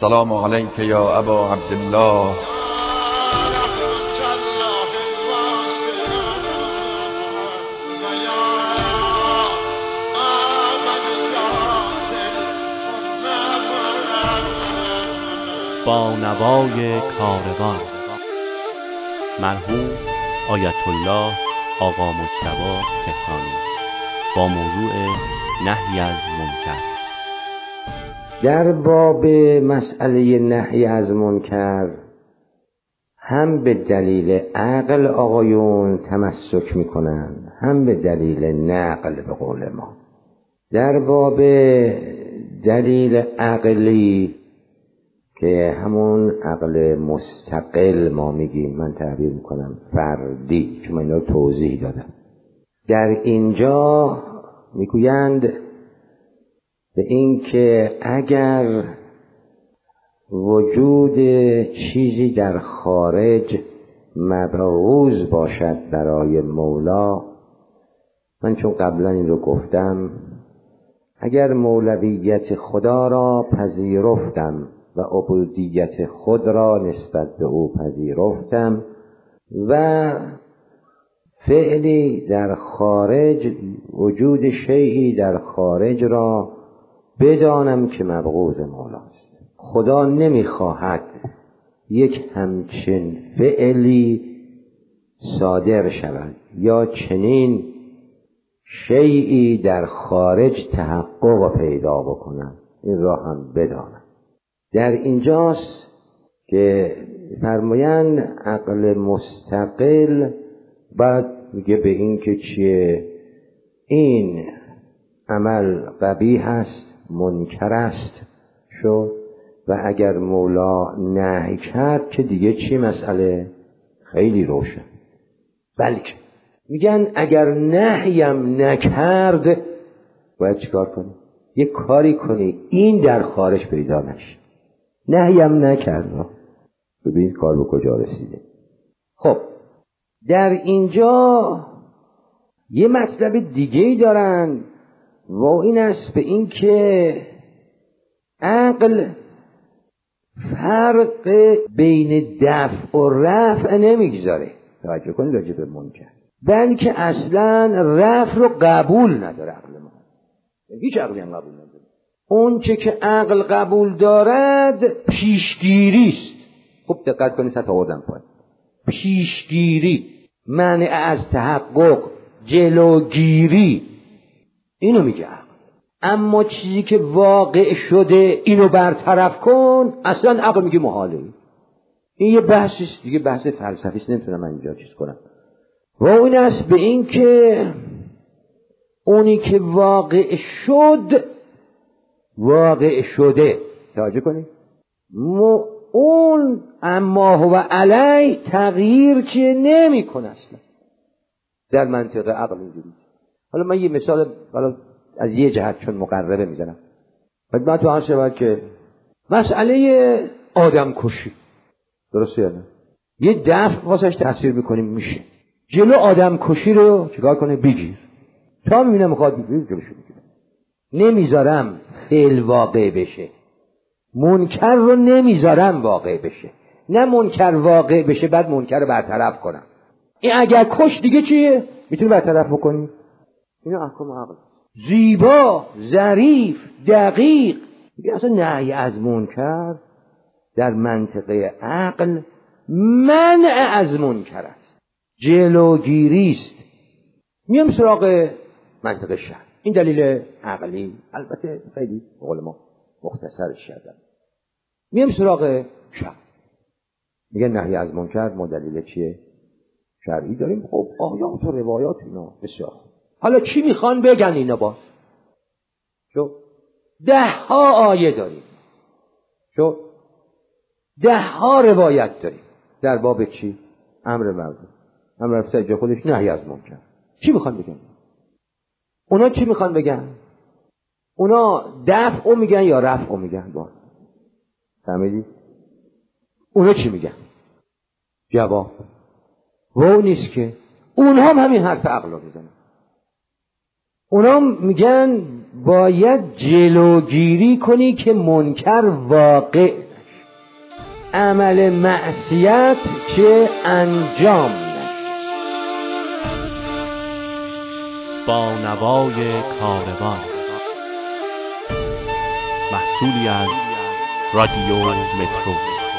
السلام عليك يا أبا عبد الله با نوای کاروان. مرحوم آیت الله آقا مجتبی تهرانی. با موضوع نهی از منکر. در باب مسئله نهی از منکر هم به دلیل عقل آقایون تمسک می‌کنن هم به دلیل نقل به قول ما. در باب دلیل عقلی که همون عقل مستقل ما میگیم من تعبیر می‌کنم فردی چون من اینا توضیح دادم. در اینجا می‌گویند به اینکه اگر وجود چیزی در خارج مبعوض باشد برای مولا من چون قبلا این رو گفتم اگر مولویت خدا را پذیرفتم و عبودیت خود را نسبت به او پذیرفتم و فعلی در خارج وجود شیعی در خارج را بدانم که مبغوض مولاست. خدا نمی‌خواهد یک همچین فعلی صادر شود یا چنین شیعی در خارج تحقق پیدا بکنم. این را هم بدانم. در اینجاست که فرمایند عقل مستقل بعد میگه به این که چیه؟ این عمل قبیح است. منکر است. شد. و اگر مولا نهی کرد که دیگه چی مسئله؟ خیلی روشن. بلکه میگن اگر نهیم نکرد باید چیکار کنی یه کاری کنی این در خارج پیدا نشه. نهیم نکرد. ببینید کار به کجا رسیده. خب در اینجا یه مطلب دیگه ای دارن. و این است به اینکه عقل فرق بین دفع و رفع نمی‌گذاره. توجه کنید راجع به منکر. بلکه اصلا رفع رو قبول نداره عقل ما. هیچ عقلی هم قبول نداره. اون چه که عقل قبول دارد پیشگیری است. خوب دقت کنید سطح آوردم پای پیشگیری منع از تحقق جلوگیری. اینو میگه. اما چیزی که واقع شده اینو برطرف کن. اصلا عقل میگه محاله. این یه بحثی دیگه بحث فلسفی است. نمی‌تونم من اینجا چیز کنم. و اون است به این که اونی که واقع شد واقع شده. توجه کنید. اون اما هو علی تغییر چیه نمی‌کنه اصلا. در منطقه عقل اینجوری. حالا من یه مثال حالا از یه جهت چون مقربه می‌زنم. من تو هم شود که مسئله آدم کشی. درسته یا نه؟ یه دفع واسش تاثیر می‌کنیم میشه. جلو آدم کشی رو چیکار کنه؟ بگیر. تا می‌بینه می‌خواد بگیر جلوشو بگیره نمی‌ذارم فعل واقع بشه. منکر رو نمی‌ذارم واقع بشه. نه منکر واقع بشه بعد منکر رو برطرف کنم. این اگر کش دیگه چیه؟ می‌تونی برطرف بکنی؟ اینو احکام عقل زیبا ظریف دقیق. میگه اصلا نهی از منکر در منطقه عقل منع از منکر است. جلوگیری است. میام سراغ منطقه شهر. این دلیل عقلی البته خیلی قول ما مختصرش کردم میام سراغ شهر. میگه نهی از منکر ما دلیل چیه؟ شرعی داریم. خب آیات و روایات اینا؟ بسیار حالا چی می‌خوان بگن اینا باز شو. ده ها آیه داریم. شو. ده ها روایت داریم. در باب چی؟ امر مردم امر رفته خودش نهی از منکر. چی می‌خوان بگن؟ اونا چی می‌خوان بگن؟ اونا دفع او میگن یا رفع او میگن باز. فهمیدی؟ اونا چی میگن؟ جواب. و نیست که. اونها هم همین حرف عقل رو می‌زنن. اونا میگن باید جلوگیری کنی که منکر واقع عمل معصیت که انجام با نوای کاروان. محصولی از رادیو مترو.